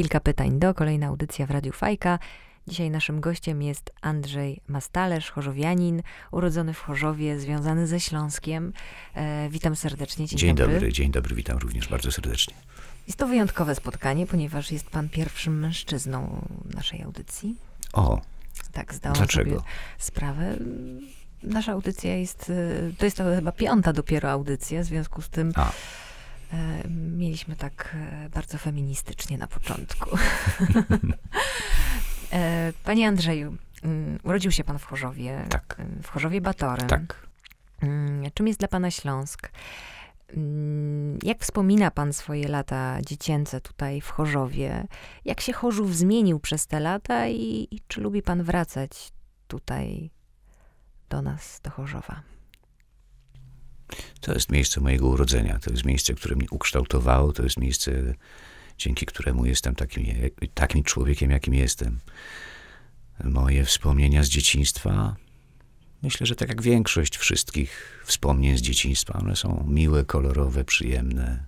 Kilka pytań do, kolejna audycja w Radiu Fajka. Dzisiaj naszym gościem jest Andrzej Mastalerz, chorzowianin, urodzony w Chorzowie, związany ze Śląskiem. E, witam serdecznie. Dzień, Dzień dobry. dobry, dzień dobry, witam również bardzo serdecznie. Jest to wyjątkowe spotkanie, ponieważ jest pan pierwszym mężczyzną naszej audycji. O, Tak, zdałam Dlaczego? sobie sprawę. Nasza audycja jest, e, to jest to chyba piąta dopiero audycja, w związku z tym a, mieliśmy tak e, bardzo feministycznie na początku. e, panie Andrzeju, mm, urodził się pan w Chorzowie, Tak. w Chorzowie Batorym. tak. Mm, Czym jest dla pana Śląsk? Mm, Jak wspomina pan swoje lata dziecięce tutaj w Chorzowie? Jak się Chorzów zmienił przez te lata i, i czy lubi pan wracać tutaj do nas, do Chorzowa? To jest miejsce mojego urodzenia, to jest miejsce, które mnie ukształtowało, to jest miejsce, dzięki któremu jestem takim, takim człowiekiem, jakim jestem. Moje wspomnienia z dzieciństwa, myślę, że tak jak większość wszystkich wspomnień z dzieciństwa, one są miłe, kolorowe, przyjemne.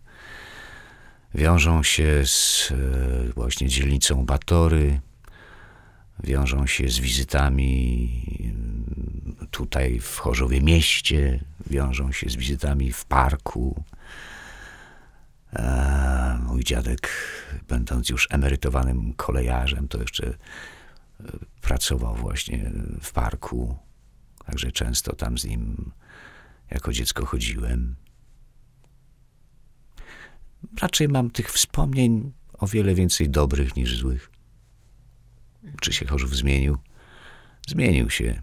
Wiążą się z e, właśnie dzielnicą Batory, wiążą się z wizytami tutaj w Chorzowie mieście, wiążą się z wizytami w parku. E, mój dziadek, będąc już emerytowanym kolejarzem, to jeszcze e, pracował właśnie w parku, także często tam z nim jako dziecko chodziłem. Raczej mam tych wspomnień o wiele więcej dobrych niż złych. Czy się Chorzów zmienił? Zmienił się.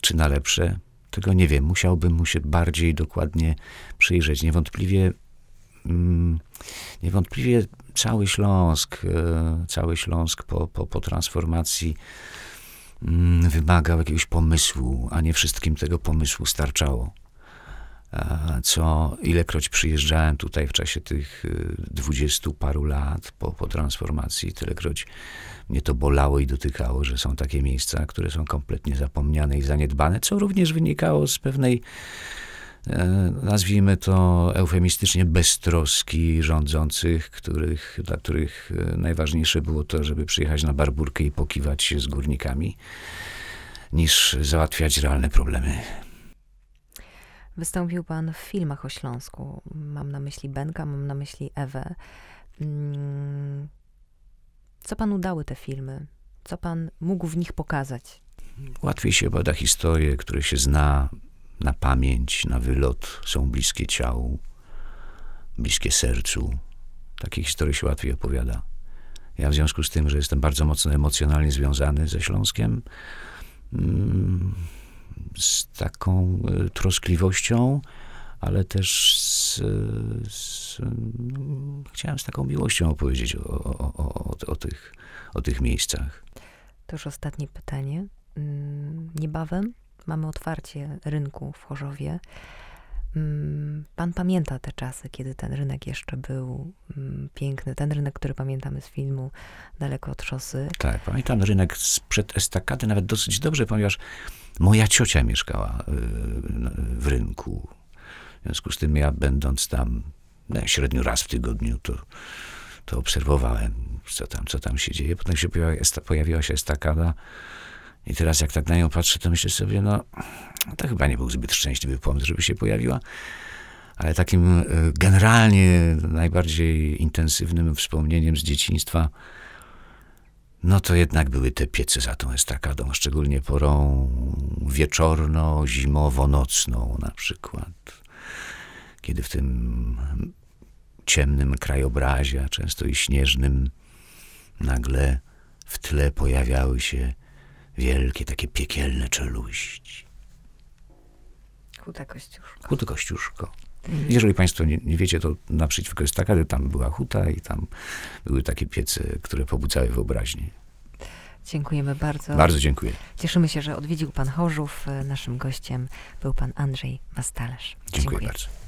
Czy na lepsze? Tego nie wiem. Musiałbym mu się bardziej dokładnie przyjrzeć. Niewątpliwie, mm, niewątpliwie cały Śląsk, e, cały Śląsk po, po, po transformacji mm, wymagał jakiegoś pomysłu, a nie wszystkim tego pomysłu starczało. E, Co ilekroć przyjeżdżałem tutaj w czasie tych y, dwudziestu paru lat po, po transformacji, tylekroć mnie to bolało i dotykało, że są takie miejsca, które są kompletnie zapomniane i zaniedbane, co również wynikało z pewnej, e, nazwijmy to eufemistycznie, beztroski rządzących, których, dla których e, najważniejsze było to, żeby przyjechać na barburkę i pokiwać się z górnikami, niż załatwiać realne problemy. Wystąpił pan w filmach o Śląsku. Mam na myśli Benka, mam na myśli Ewę. Mm, Co panu dały te filmy? Co pan mógł w nich pokazać? Łatwiej się bada historie, które się zna na pamięć, na wylot, są bliskie ciału, bliskie sercu. Takie historie się łatwiej opowiada. Ja w związku z tym, że jestem bardzo mocno emocjonalnie związany ze Śląskiem, mm, z taką e, troskliwością, ale też z, z, mm, chciałem z taką miłością opowiedzieć o, o, o, o, o, tych, o tych miejscach. To już ostatnie pytanie. Mm, Niebawem mamy otwarcie rynku w Chorzowie. Mm, Pan pamięta te czasy, kiedy ten rynek jeszcze był mm, piękny. Ten rynek, który pamiętamy z filmu Daleko od szosy. Tak, pamiętam rynek sprzed estakady nawet dosyć dobrze, ponieważ moja ciocia mieszkała y, w rynku. W związku z tym ja będąc tam no, średnio raz w tygodniu, to, to obserwowałem, co tam, co tam się dzieje. Potem się pojawiła, pojawiła się estakada i teraz jak tak na nią patrzę, to myślę sobie, no to chyba nie był zbyt szczęśliwy pomysł, żeby się pojawiła. Ale takim y, generalnie najbardziej intensywnym wspomnieniem z dzieciństwa no to jednak były te piece za tą estakadą, szczególnie porą wieczorno, zimowo, nocną na przykład. Kiedy w tym ciemnym krajobrazie, a często i śnieżnym, nagle w tle pojawiały się wielkie, takie piekielne czeluści. Huta Kościuszko. Huty Kościuszko. Jeżeli Państwo nie, nie wiecie, to naprzeciwko estakady tam była huta i tam były takie piece, które pobudzały wyobraźnię. Dziękujemy bardzo. Bardzo dziękuję. Cieszymy się, że odwiedził pan Chorzów. Naszym gościem był pan Andrzej Mastalerz. Dziękuję bardzo.